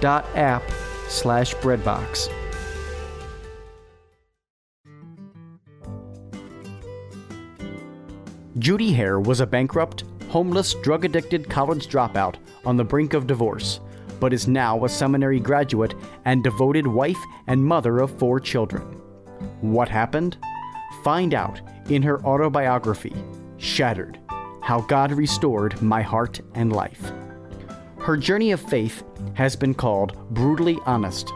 www.hallow.app slash breadbox. Judy Hare was a bankrupt, homeless, drug addicted college dropout on the brink of divorce, but is now a seminary graduate and devoted wife and mother of four children. What happened? Find out in her autobiography, Shattered How God Restored My Heart and Life. Her journey of faith has been called brutally honest,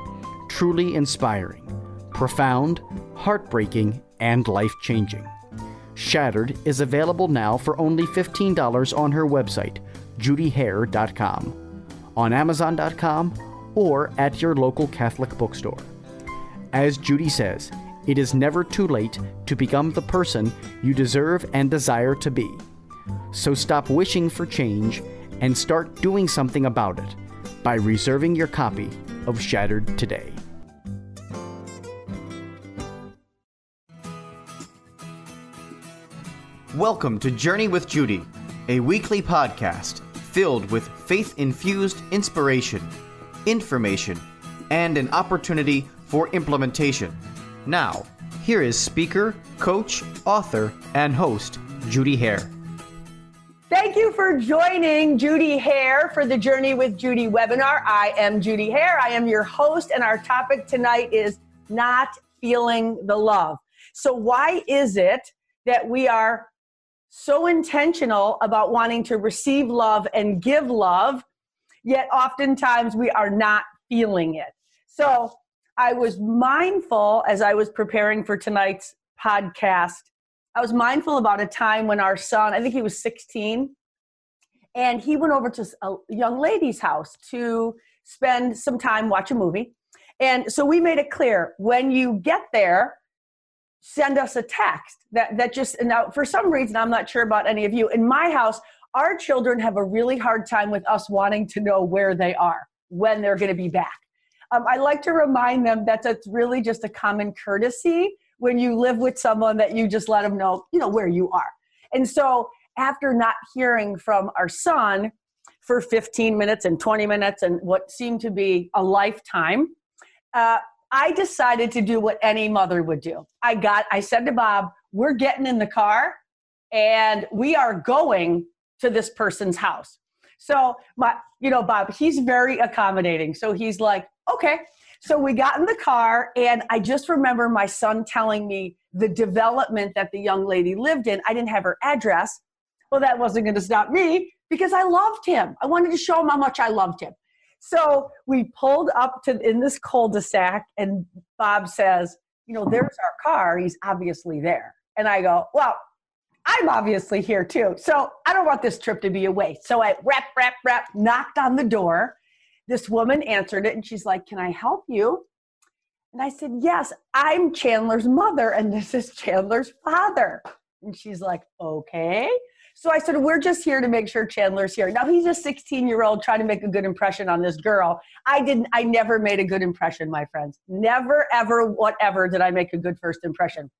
truly inspiring, profound, heartbreaking, and life changing. Shattered is available now for only $15 on her website, judyhare.com, on amazon.com, or at your local Catholic bookstore. As Judy says, it is never too late to become the person you deserve and desire to be. So stop wishing for change and start doing something about it by reserving your copy of Shattered today. Welcome to Journey with Judy, a weekly podcast filled with faith infused inspiration, information, and an opportunity for implementation. Now, here is speaker, coach, author, and host, Judy Hare. Thank you for joining Judy Hare for the Journey with Judy webinar. I am Judy Hare. I am your host, and our topic tonight is not feeling the love. So, why is it that we are so intentional about wanting to receive love and give love, yet oftentimes we are not feeling it. So I was mindful as I was preparing for tonight's podcast. I was mindful about a time when our son, I think he was 16, and he went over to a young lady's house to spend some time watch a movie. And so we made it clear when you get there, send us a text that that just now for some reason i'm not sure about any of you in my house our children have a really hard time with us wanting to know where they are when they're going to be back um, i like to remind them that that's really just a common courtesy when you live with someone that you just let them know you know where you are and so after not hearing from our son for 15 minutes and 20 minutes and what seemed to be a lifetime uh, I decided to do what any mother would do. I got, I said to Bob, we're getting in the car and we are going to this person's house. So my, you know, Bob, he's very accommodating. So he's like, okay. So we got in the car and I just remember my son telling me the development that the young lady lived in. I didn't have her address. Well, that wasn't going to stop me because I loved him. I wanted to show him how much I loved him. So we pulled up to in this cul-de-sac, and Bob says, "You know, there's our car. He's obviously there." And I go, "Well, I'm obviously here too. So I don't want this trip to be a waste." So I rap, rap, rap, knocked on the door. This woman answered it, and she's like, "Can I help you?" And I said, Yes, I'm Chandler's mother, and this is Chandler's father. And she's like, Okay. So I said, We're just here to make sure Chandler's here. Now he's a 16 year old trying to make a good impression on this girl. I didn't, I never made a good impression, my friends. Never, ever, whatever did I make a good first impression.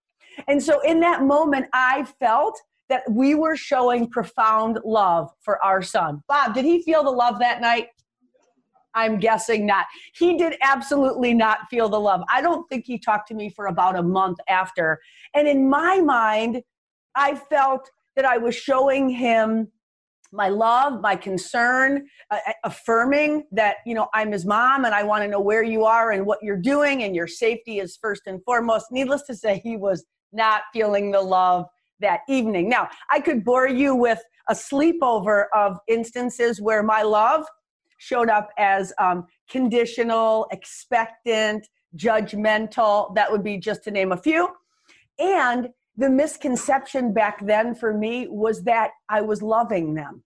And so in that moment, I felt that we were showing profound love for our son. Bob, did he feel the love that night? I'm guessing not. He did absolutely not feel the love. I don't think he talked to me for about a month after. And in my mind, I felt that I was showing him my love, my concern, uh, affirming that, you know, I'm his mom and I want to know where you are and what you're doing and your safety is first and foremost. Needless to say, he was not feeling the love that evening. Now, I could bore you with a sleepover of instances where my love showed up as um, conditional, expectant, judgmental. That would be just to name a few. And the misconception back then for me was that I was loving them.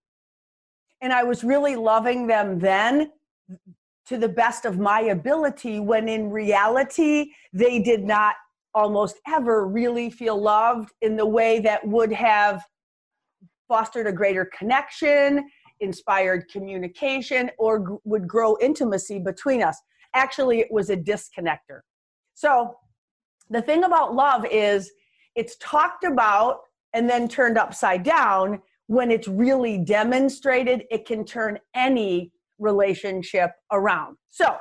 And I was really loving them then to the best of my ability, when in reality, they did not almost ever really feel loved in the way that would have fostered a greater connection, inspired communication, or g- would grow intimacy between us. Actually, it was a disconnector. So, the thing about love is it's talked about and then turned upside down. When it's really demonstrated, it can turn any relationship around. So,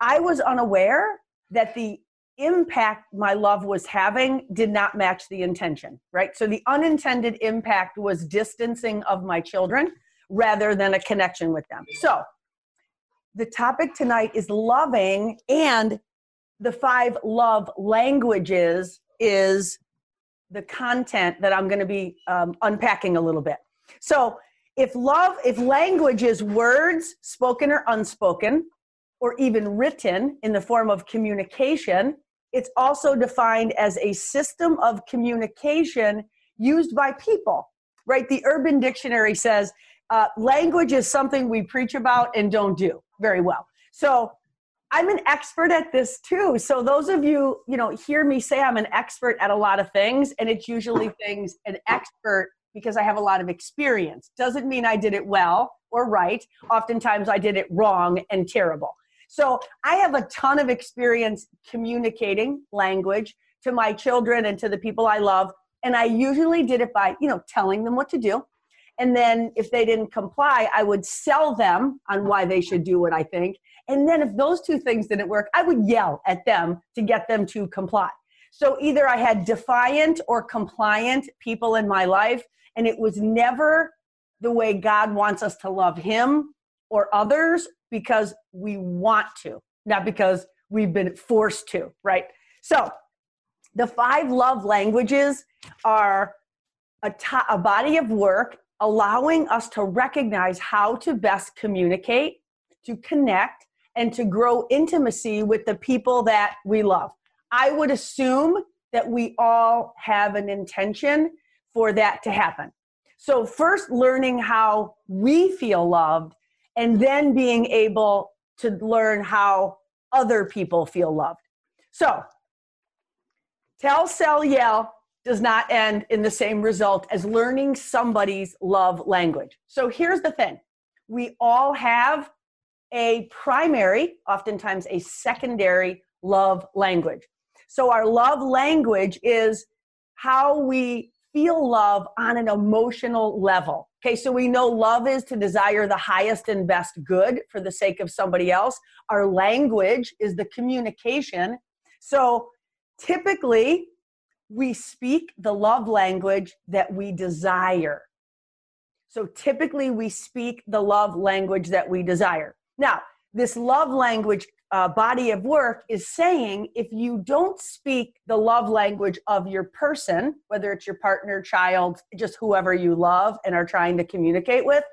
I was unaware that the impact my love was having did not match the intention, right? So the unintended impact was distancing of my children rather than a connection with them. So the topic tonight is loving, and the five love languages is the content that I'm going to be um, unpacking a little bit. So if love, if language is words, spoken or unspoken, or even written in the form of communication, it's also defined as a system of communication used by people, right? The Urban Dictionary says uh, language is something we preach about and don't do very well. So I'm an expert at this too. So those of you, you know, hear me say I'm an expert at a lot of things, and it's usually things an expert because I have a lot of experience. Doesn't mean I did it well or right. Oftentimes I did it wrong and terrible. So I have a ton of experience communicating language to my children and to the people I love. And I usually did it by, you know, telling them what to do. And then if they didn't comply, I would sell them on why they should do what I think. And then if those two things didn't work, I would yell at them to get them to comply. So either I had defiant or compliant people in my life, and it was never the way God wants us to love Him or others because we want to, not because we've been forced to, right? So the five love languages are a, a body of work allowing us to recognize how to best communicate, to connect, and to grow intimacy with the people that we love. I would assume that we all have an intention for that to happen. So, first, learning how we feel loved and then being able to learn how other people feel loved. So, tell, sell, yell does not end in the same result as learning somebody's love language. So, here's the thing we all have a primary, oftentimes a secondary love language. So, our love language is how we feel love on an emotional level. Okay, so we know love is to desire the highest and best good for the sake of somebody else. Our language is the communication. So typically, we speak the love language that we desire. So typically, we speak the love language that we desire. Now, this love language uh, body of work is saying if you don't speak the love language of your person, whether it's your partner, child, just whoever you love and are trying to communicate with,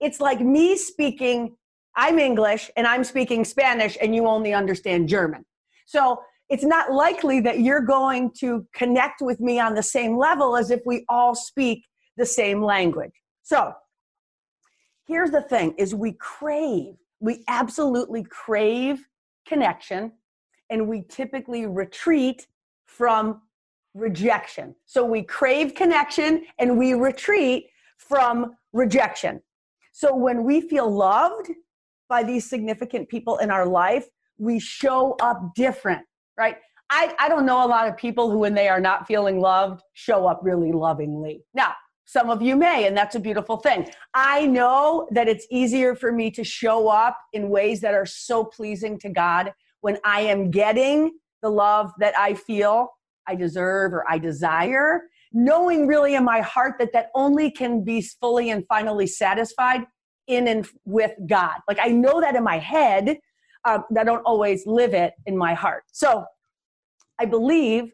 it's like me speaking, I'm English and I'm speaking Spanish and you only understand German. So it's not likely that you're going to connect with me on the same level as if we all speak the same language. So here's the thing is we crave we absolutely crave connection and we typically retreat from rejection. So we crave connection and we retreat from rejection. So when we feel loved by these significant people in our life, we show up different, right? I, I don't know a lot of people who, when they are not feeling loved, show up really lovingly. Now, some of you may, and that's a beautiful thing. I know that it's easier for me to show up in ways that are so pleasing to God when I am getting the love that I feel I deserve or I desire, knowing really in my heart that that only can be fully and finally satisfied in and with God. Like I know that in my head, um, I don't always live it in my heart. So I believe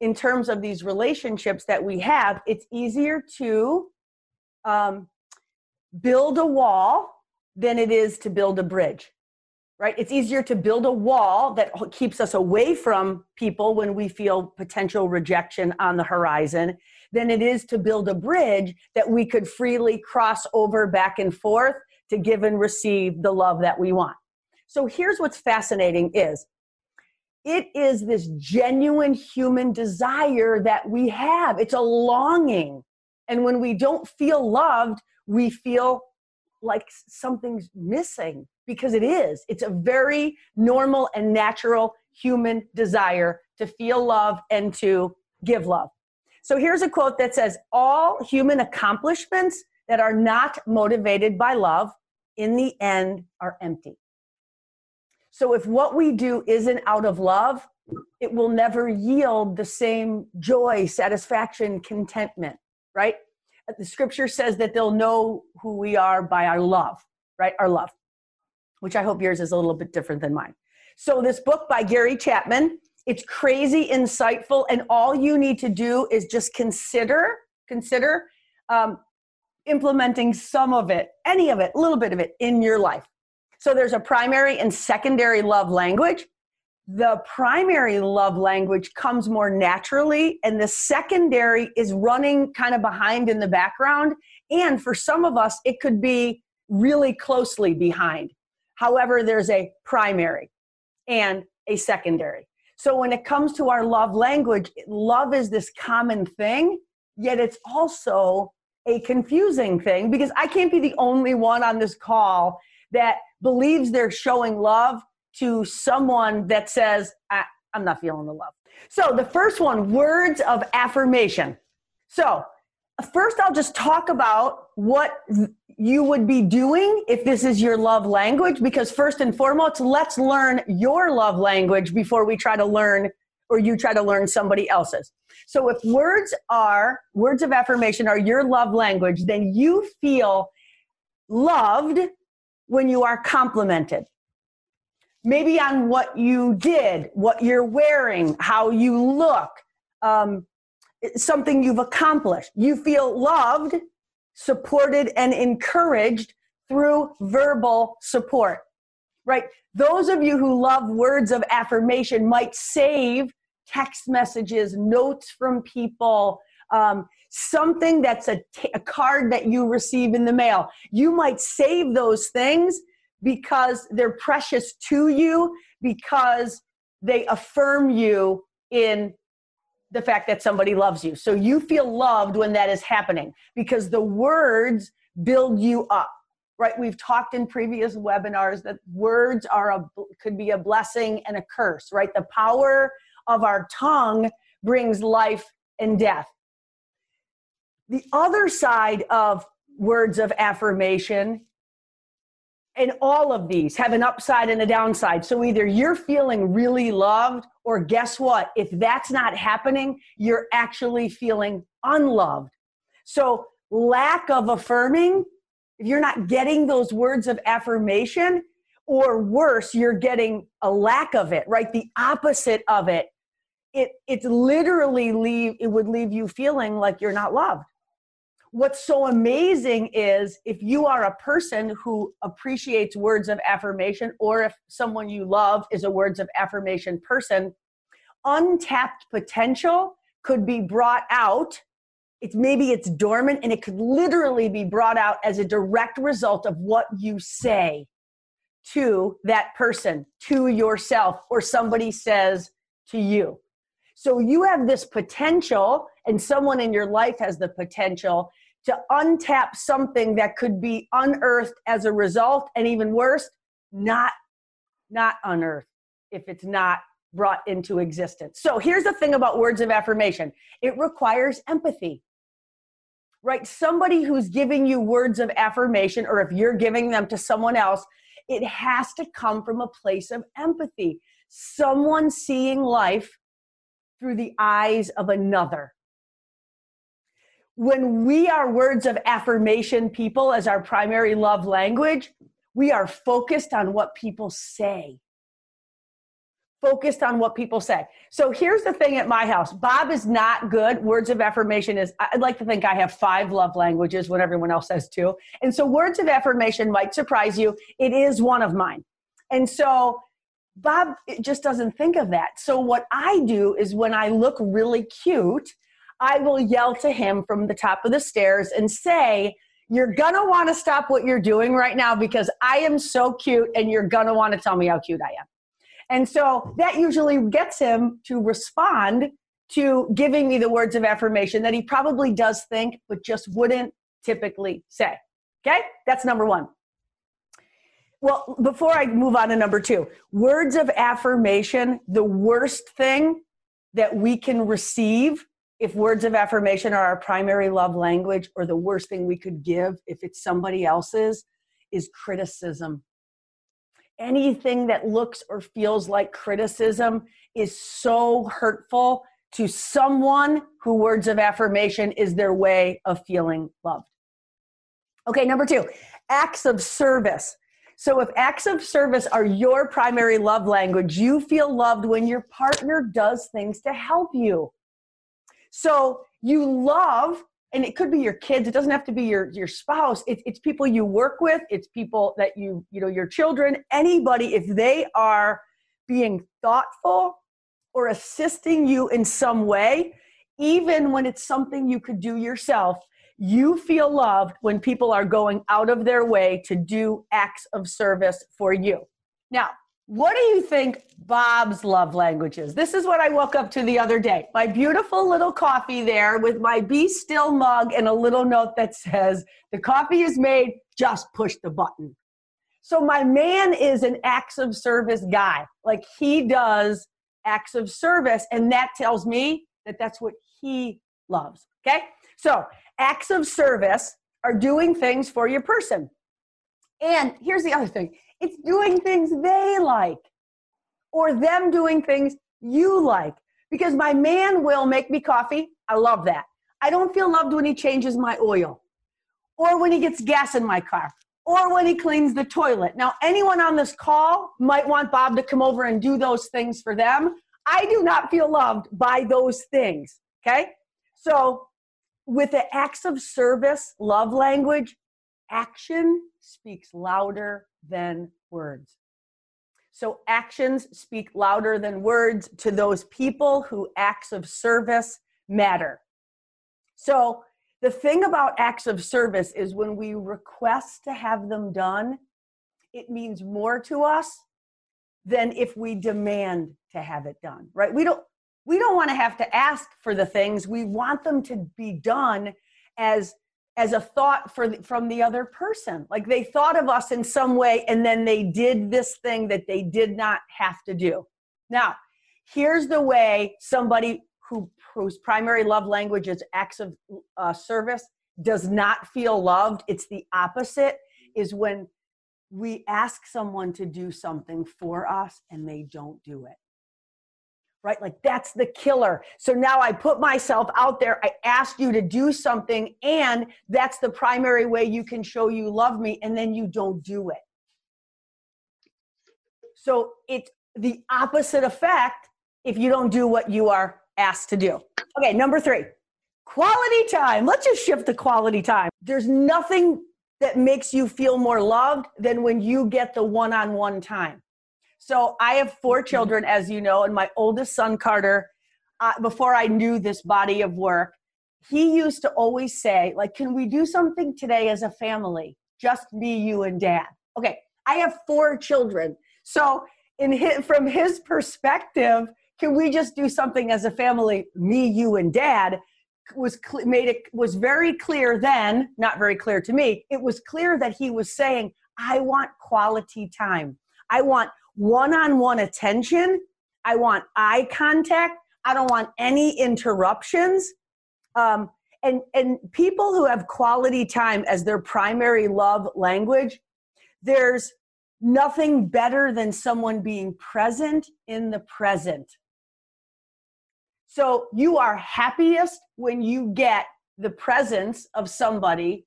in terms of these relationships that we have, it's easier to um, build a wall than it is to build a bridge right? It's easier to build a wall that keeps us away from people when we feel potential rejection on the horizon than it is to build a bridge that we could freely cross over back and forth to give and receive the love that we want. So here's what's fascinating is it is this genuine human desire that we have. It's a longing. And when we don't feel loved, we feel like something's missing because it is. It's a very normal and natural human desire to feel love and to give love. So here's a quote that says All human accomplishments that are not motivated by love in the end are empty. So if what we do isn't out of love, it will never yield the same joy, satisfaction, contentment, right? The scripture says that they'll know who we are by our love, right? Our love which I hope yours is a little bit different than mine. So, this book by Gary Chapman, it's crazy insightful, and all you need to do is just consider, consider um, implementing some of it, any of it, a little bit of it in your life. So, there's a primary and secondary love language. The primary love language comes more naturally, and the secondary is running kind of behind in the background. And for some of us, it could be really closely behind. However, there's a primary and a secondary. So when it comes to our love language, love is this common thing, yet it's also a confusing thing because I can't be the only one on this call that believes they're showing love to someone that says, I'm not feeling the love. So the first one, words of affirmation. So first, I'll just talk about what you would be doing if this is your love language because first and foremost let's learn your love language before we try to learn or you try to learn somebody else's so if words are words of affirmation are your love language then you feel loved when you are complimented maybe on what you did what you're wearing how you look um, something you've accomplished you feel loved supported and encouraged through verbal support. Right? Those of you who love words of affirmation might save text messages, notes from people, um, something that's a, t- a card that you receive in the mail. You might save those things because they're precious to you, because they affirm you in the fact that somebody loves you. So you feel loved when that is happening because the words build you up. Right? We've talked in previous webinars that words are a could be a blessing and a curse, right? The power of our tongue brings life and death. The other side of words of affirmation and all of these have an upside and a downside. So either you're feeling really loved, or guess what? If that's not happening, you're actually feeling unloved. So, lack of affirming, if you're not getting those words of affirmation, or worse, you're getting a lack of it, right? The opposite of it. It it's literally leave it would leave you feeling like you're not loved what's so amazing is if you are a person who appreciates words of affirmation or if someone you love is a words of affirmation person untapped potential could be brought out. It's maybe it's dormant and it could literally be brought out as a direct result of what you say to that person to yourself or somebody says to you. So you have this potential, and someone in your life has the potential to untap something that could be unearthed as a result, and even worse, not not unearthed if it's not brought into existence. So here's the thing about words of affirmation it requires empathy. Right? Somebody who's giving you words of affirmation, or if you're giving them to someone else, it has to come from a place of empathy. Someone seeing life through the eyes of another. When we are words of affirmation people as our primary love language, we are focused on what people say focused on what people say. So here's the thing at my house Bob is not good. Words of affirmation is, I'd like to think I have five love languages when everyone else has two. And so words of affirmation might surprise you. It is one of mine. And so Bob just doesn't think of that. So what I do is when I look really cute, I will yell to him from the top of the stairs and say, you're gonna want to stop what you're doing right now because I am so cute and you're gonna want to tell me how cute I am. And so that usually gets him to respond to giving me the words of affirmation that he probably does think, but just wouldn't typically say. Okay? That's number one. Well, before I move on to number two, words of affirmation, the worst thing that we can receive if words of affirmation are our primary love language, or the worst thing we could give if it's somebody else's, is criticism anything that looks or feels like criticism is so hurtful to someone who words of affirmation is their way of feeling loved. Okay, number two, acts of service. So, if acts of service are your primary love language, you feel loved when your partner does things to help you. So, you love and it could be your kids it doesn't have to be your your spouse it, it's people you work with it's people that you you know your children anybody if they are being thoughtful or assisting you in some way even when it's something you could do yourself you feel loved when people are going out of their way to do acts of service for you. Now what do you think Bob's love language is? This is what I woke up to the other day. My beautiful little coffee there with my Be Still mug and a little note that says, The coffee is made, just push the button. So my man is an acts of service guy. Like he does acts of service, and that tells me that that's what he loves. Okay? So acts of service are doing things for your person. And here's the other thing it's doing things they like or them doing things you like. Because my man will make me coffee. I love that. I don't feel loved when he changes my oil or when he gets gas in my car or when he cleans the toilet. Now, anyone on this call might want Bob to come over and do those things for them. I do not feel loved by those things. Okay? So, with the acts of service, love language, action speaks louder than words. So actions speak louder than words to those people who acts of service matter. So the thing about acts of service is when we request to have them done, it means more to us than if we demand to have it done, right? We don't we don't want to have to ask for the things. We want them to be done as as a thought for the, from the other person. Like they thought of us in some way and then they did this thing that they did not have to do. Now here's the way somebody who whose primary love language is acts of uh, service does not feel loved it's the opposite is when we ask someone to do something for us and they don't do it right? Like that's the killer. So now I put myself out there. I asked you to do something, and that's the primary way you can show you love me, and then you don't do it. So it's the opposite effect if you don't do what you are asked to do. Okay, number three, quality time. Let's just shift to quality time. There's nothing that makes you feel more loved than when you get the one on one time. So I have four children, as you know, and my oldest son, Carter, uh, before I knew this body of work, he used to always say, like, can we do something today as a family? Just me, you, and dad. Okay, I have four children. So in his, from his perspective, can we just do something as a family, me, you, and dad? Was cl- made it was very clear then, not very clear to me. It was clear that he was saying, I want quality time. I want one on one attention. I want eye contact. I don't want any interruptions. Um, and, and people who have quality time as their primary love language, there's nothing better than someone being present in the present. So you are happiest when you get the presence of somebody.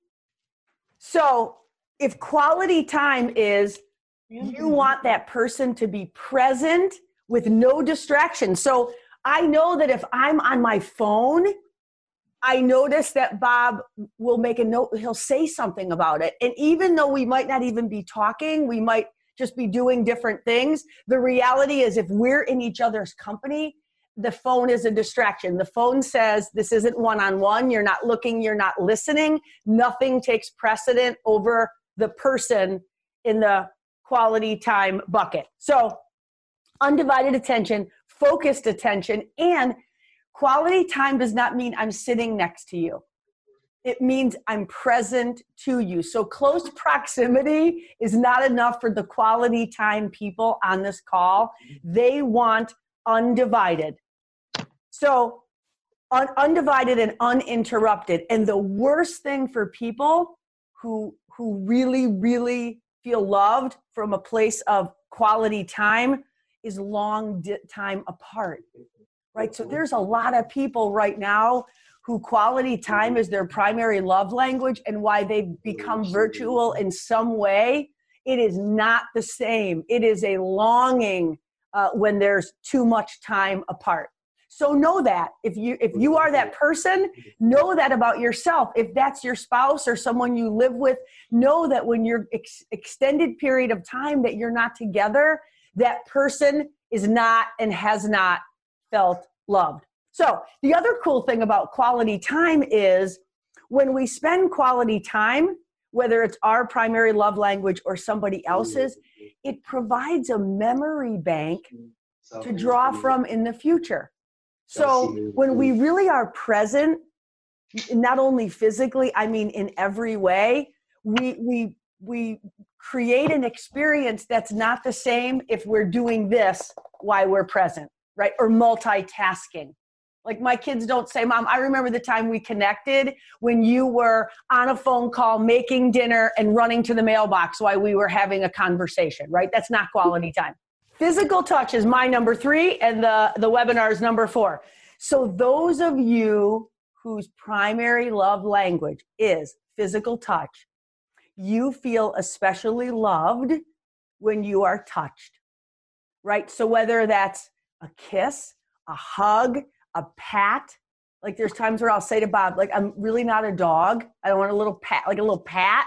So if quality time is you want that person to be present with no distraction. So I know that if I'm on my phone, I notice that Bob will make a note, he'll say something about it. And even though we might not even be talking, we might just be doing different things. The reality is, if we're in each other's company, the phone is a distraction. The phone says this isn't one on one. You're not looking, you're not listening. Nothing takes precedent over the person in the quality time bucket. So, undivided attention, focused attention, and quality time does not mean I'm sitting next to you. It means I'm present to you. So, close proximity is not enough for the quality time people on this call. They want undivided. So, un- undivided and uninterrupted. And the worst thing for people who who really really feel loved from a place of quality time is long di- time apart. Right? So there's a lot of people right now who quality time is their primary love language and why they've become virtual in some way it is not the same it is a longing uh, when there's too much time apart so know that if you if you are that person, know that about yourself. If that's your spouse or someone you live with, know that when you're ex- extended period of time that you're not together, that person is not and has not felt loved. So, the other cool thing about quality time is when we spend quality time, whether it's our primary love language or somebody else's, it provides a memory bank to draw from in the future. So when we really are present, not only physically, I mean in every way, we we we create an experience that's not the same if we're doing this while we're present, right? Or multitasking. Like my kids don't say, Mom, I remember the time we connected when you were on a phone call, making dinner, and running to the mailbox while we were having a conversation, right? That's not quality time. Physical touch is my number three, and the, the webinar is number four. So, those of you whose primary love language is physical touch, you feel especially loved when you are touched, right? So, whether that's a kiss, a hug, a pat, like there's times where I'll say to Bob, like, I'm really not a dog. I want a little pat, like a little pat.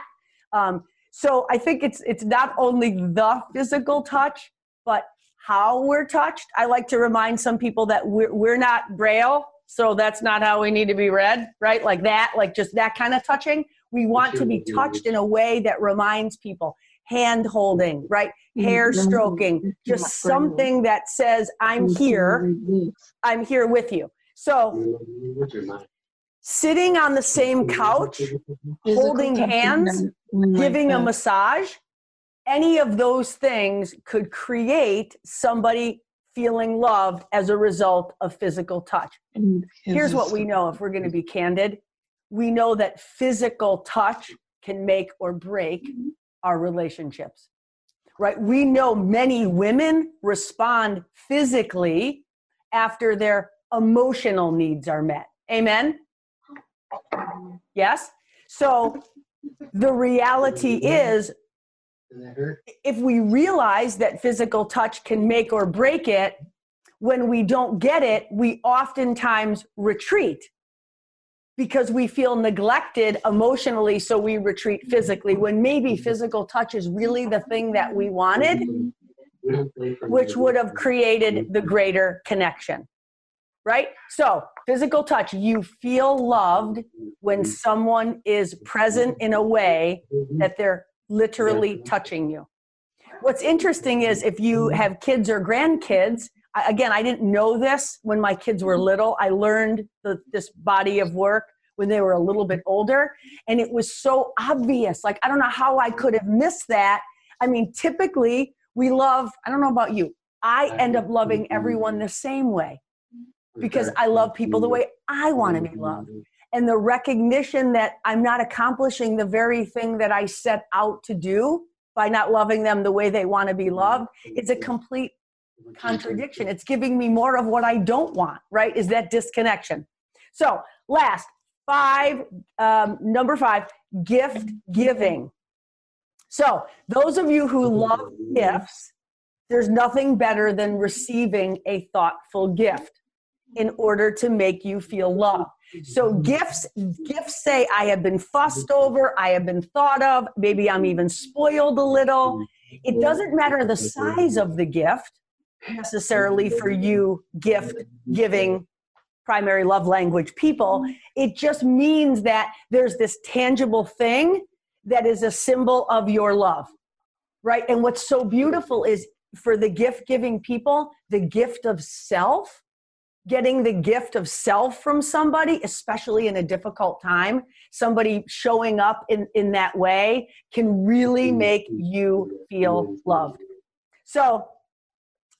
Um, so I think it's it's not only the physical touch, but how we're touched. I like to remind some people that we're, we're not braille, so that's not how we need to be read, right? Like that, like just that kind of touching. We want to be touched in a way that reminds people hand holding, right? Mm-hmm. Hair stroking, just something that says, I'm here, I'm here with you. So, sitting on the same couch, holding hands, giving a massage, any of those things could create somebody feeling loved as a result of physical touch. Here's what we know if we're going to be candid we know that physical touch can make or break our relationships. Right? We know many women respond physically after their emotional needs are met. Amen? Yes? So the reality is if we realize that physical touch can make or break it, when we don't get it, we oftentimes retreat because we feel neglected emotionally, so we retreat physically. When maybe physical touch is really the thing that we wanted, which would have created the greater connection. Right? So, physical touch, you feel loved when someone is present in a way that they're literally touching you. What's interesting is if you mm-hmm. have kids or grandkids, again, I didn't know this when my kids were mm-hmm. little. I learned the, this body of work when they were a little bit mm-hmm. older. And it was so obvious. Like, I don't know how I could have missed that. I mean, typically we love, I don't know about you, I end up loving everyone the same way because I love people the way I want to be loved. And the recognition that I'm not accomplishing the very thing that I set out to do by not loving them the way they want to be loved, is a complete contradiction. It's giving me more of what I don't want, right? Is that disconnection. So, last, five, um, number five, gift giving. So, those of you who love gifts, there's nothing better than receiving a thoughtful gift in order to make you feel loved. So gifts gifts say I have been fussed over, I have been thought of, maybe I'm even spoiled a little. It doesn't matter the size of the gift necessarily for you gift giving primary love language people. It just means that there's this tangible thing that is a symbol of your love. Right? And what's so beautiful is for the gift giving people, the gift of self getting the gift of self from somebody, especially in a difficult time, somebody showing up in, in that way can really mm-hmm. make you feel loved. So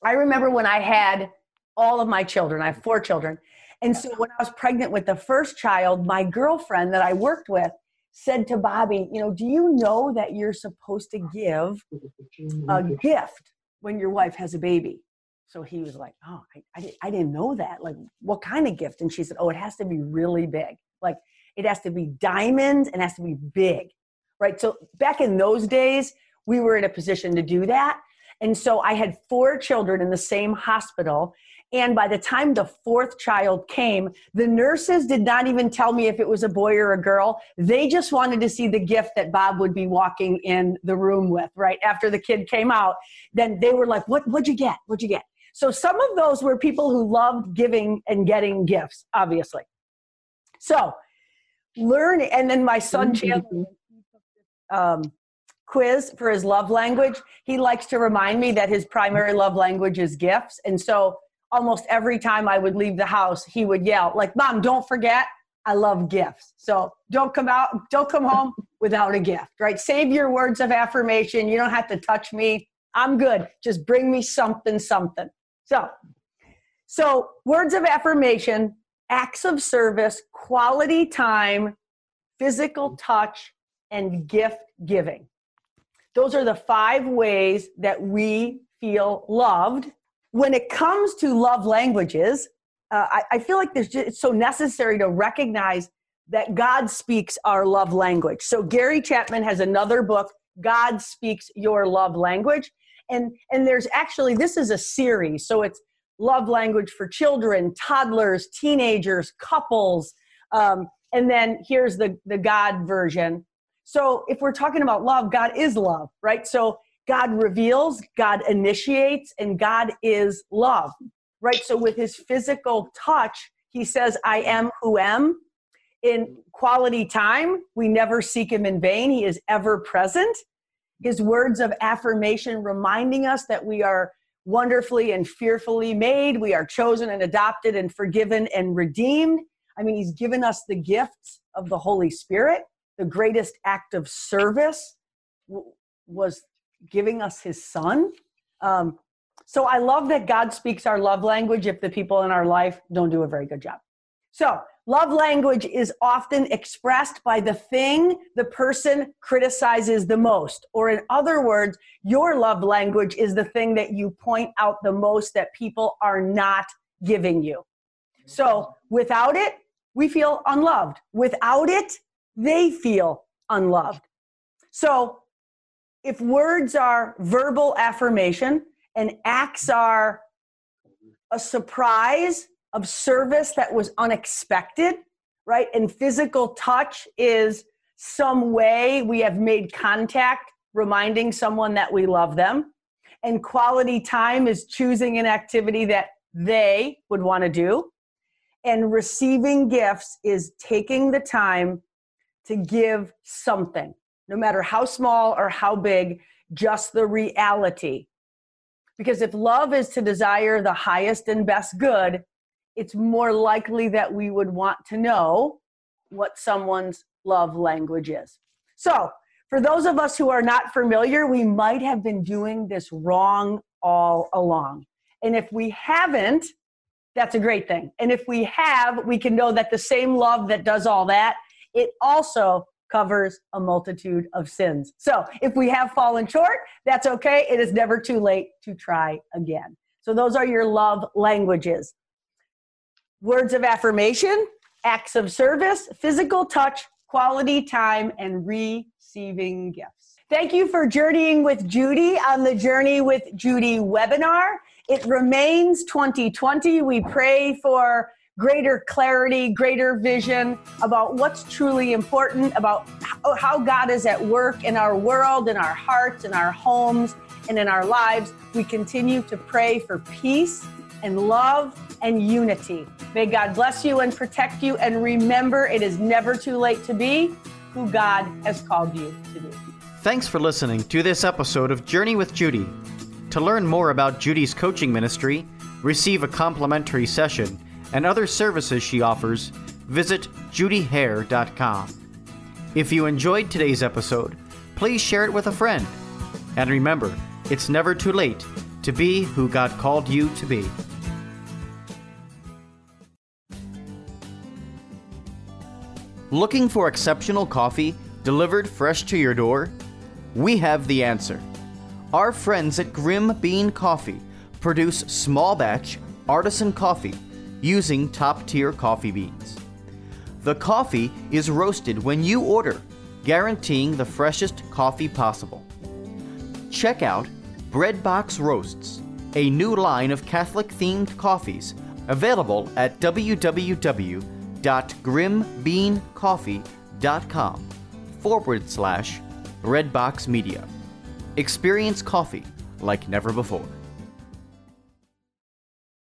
I remember when I had all of my children, I have four children. And so when I was pregnant with the first child, my girlfriend that I worked with said to Bobby, You know, do you know that you're supposed to give a gift when your wife has a baby? So he was like, Oh, I, I, I didn't know that. Like, what kind of gift? And she said, Oh, it has to be really big. Like, it has to be diamonds and has to be big. Right. So back in those days, we were in a position to do that. And so I had four children in the same hospital. And by the time the fourth child came, the nurses did not even tell me if it was a boy or a girl. They just wanted to see the gift that Bob would be walking in the room with, right? After the kid came out, then they were like, what, what'd you get? What'd you get? So some of those were people who loved giving and getting gifts, obviously. So learn, and then my son mm-hmm. Chandler um, quiz for his love language. He likes to remind me that his primary love language is gifts, and so almost every time I would leave the house, he would yell like, "Mom, don't forget." I love gifts. So don't come out, don't come home without a gift, right? Save your words of affirmation. You don't have to touch me. I'm good. Just bring me something, something. So, so words of affirmation, acts of service, quality time, physical touch, and gift giving. Those are the five ways that we feel loved. When it comes to love languages, uh, I, I, feel like just, it's so necessary to recognize that God speaks our love language. So Gary Chapman has another book, God Speaks Your Love Language and and there's actually this is a series. So it's love language for children toddlers teenagers couples um, and then here's the the god version. So if we're talking about love god is love right? So god reveals god initiates and god is love right? So with his physical touch he says i am who am. In quality time we never seek him in vain. He is ever present his words of affirmation reminding us that we are wonderfully and fearfully made, we are chosen and adopted and forgiven and redeemed. I mean, he's given us the gifts of the Holy Spirit. The greatest act of service was giving us his son. Um, so I love that God speaks our love language if the people in our life don't do a very good job. So Love language is often expressed by the thing the person criticizes the most. Or, in other words, your love language is the thing that you point out the most that people are not giving you. So, without it, we feel unloved. Without it, they feel unloved. So, if words are verbal affirmation and acts are a surprise of service that was unexpected, right? And physical touch is some way we have made contact, reminding someone that we love them. And quality time is choosing an activity that they would want to do. And receiving gifts is taking the time to give something, no matter how small or how big, just the reality Because if love is to desire the highest and best good, it's more likely that we would want to know what someone's love language is. So, for those of us who are not familiar, we might have been doing this wrong all along. And if we haven't, that's a great thing. And if we have, we can know that the same love that does all that, it also covers a multitude of sins. So if we have fallen short, that's okay. It is never too late to try again. So those are your love languages words of affirmation, acts of service, physical touch, quality time, and receiving gifts. Thank you for journeying with Judy on the Journey with Judy webinar. It remains 2020. We pray for greater clarity, greater vision about what's truly important, about how God is at work in our world, in our hearts, in our homes, and in our lives. We continue to pray for peace and love and unity. May God bless you and protect you. And remember, it is never too late to be who God has called you to be. Thanks for listening to this episode of Journey with Judy. To learn more about Judy's coaching ministry, receive a complimentary session, and other services she offers, visit judyhehr.com. If you enjoyed today's episode, please share it with a friend. And remember, it's never too late to be who God called you to be. Looking for exceptional coffee delivered fresh to your door? We have the answer. Our friends at Grim Bean Coffee produce small batch artisan coffee using top tier coffee beans. The coffee is roasted when you order, guaranteeing the freshest coffee possible. Check out Breadbox Roasts, a new line of Catholic themed coffees available at www www.grimbeancoffee.com forward slash breadbox media. Experience coffee like never before.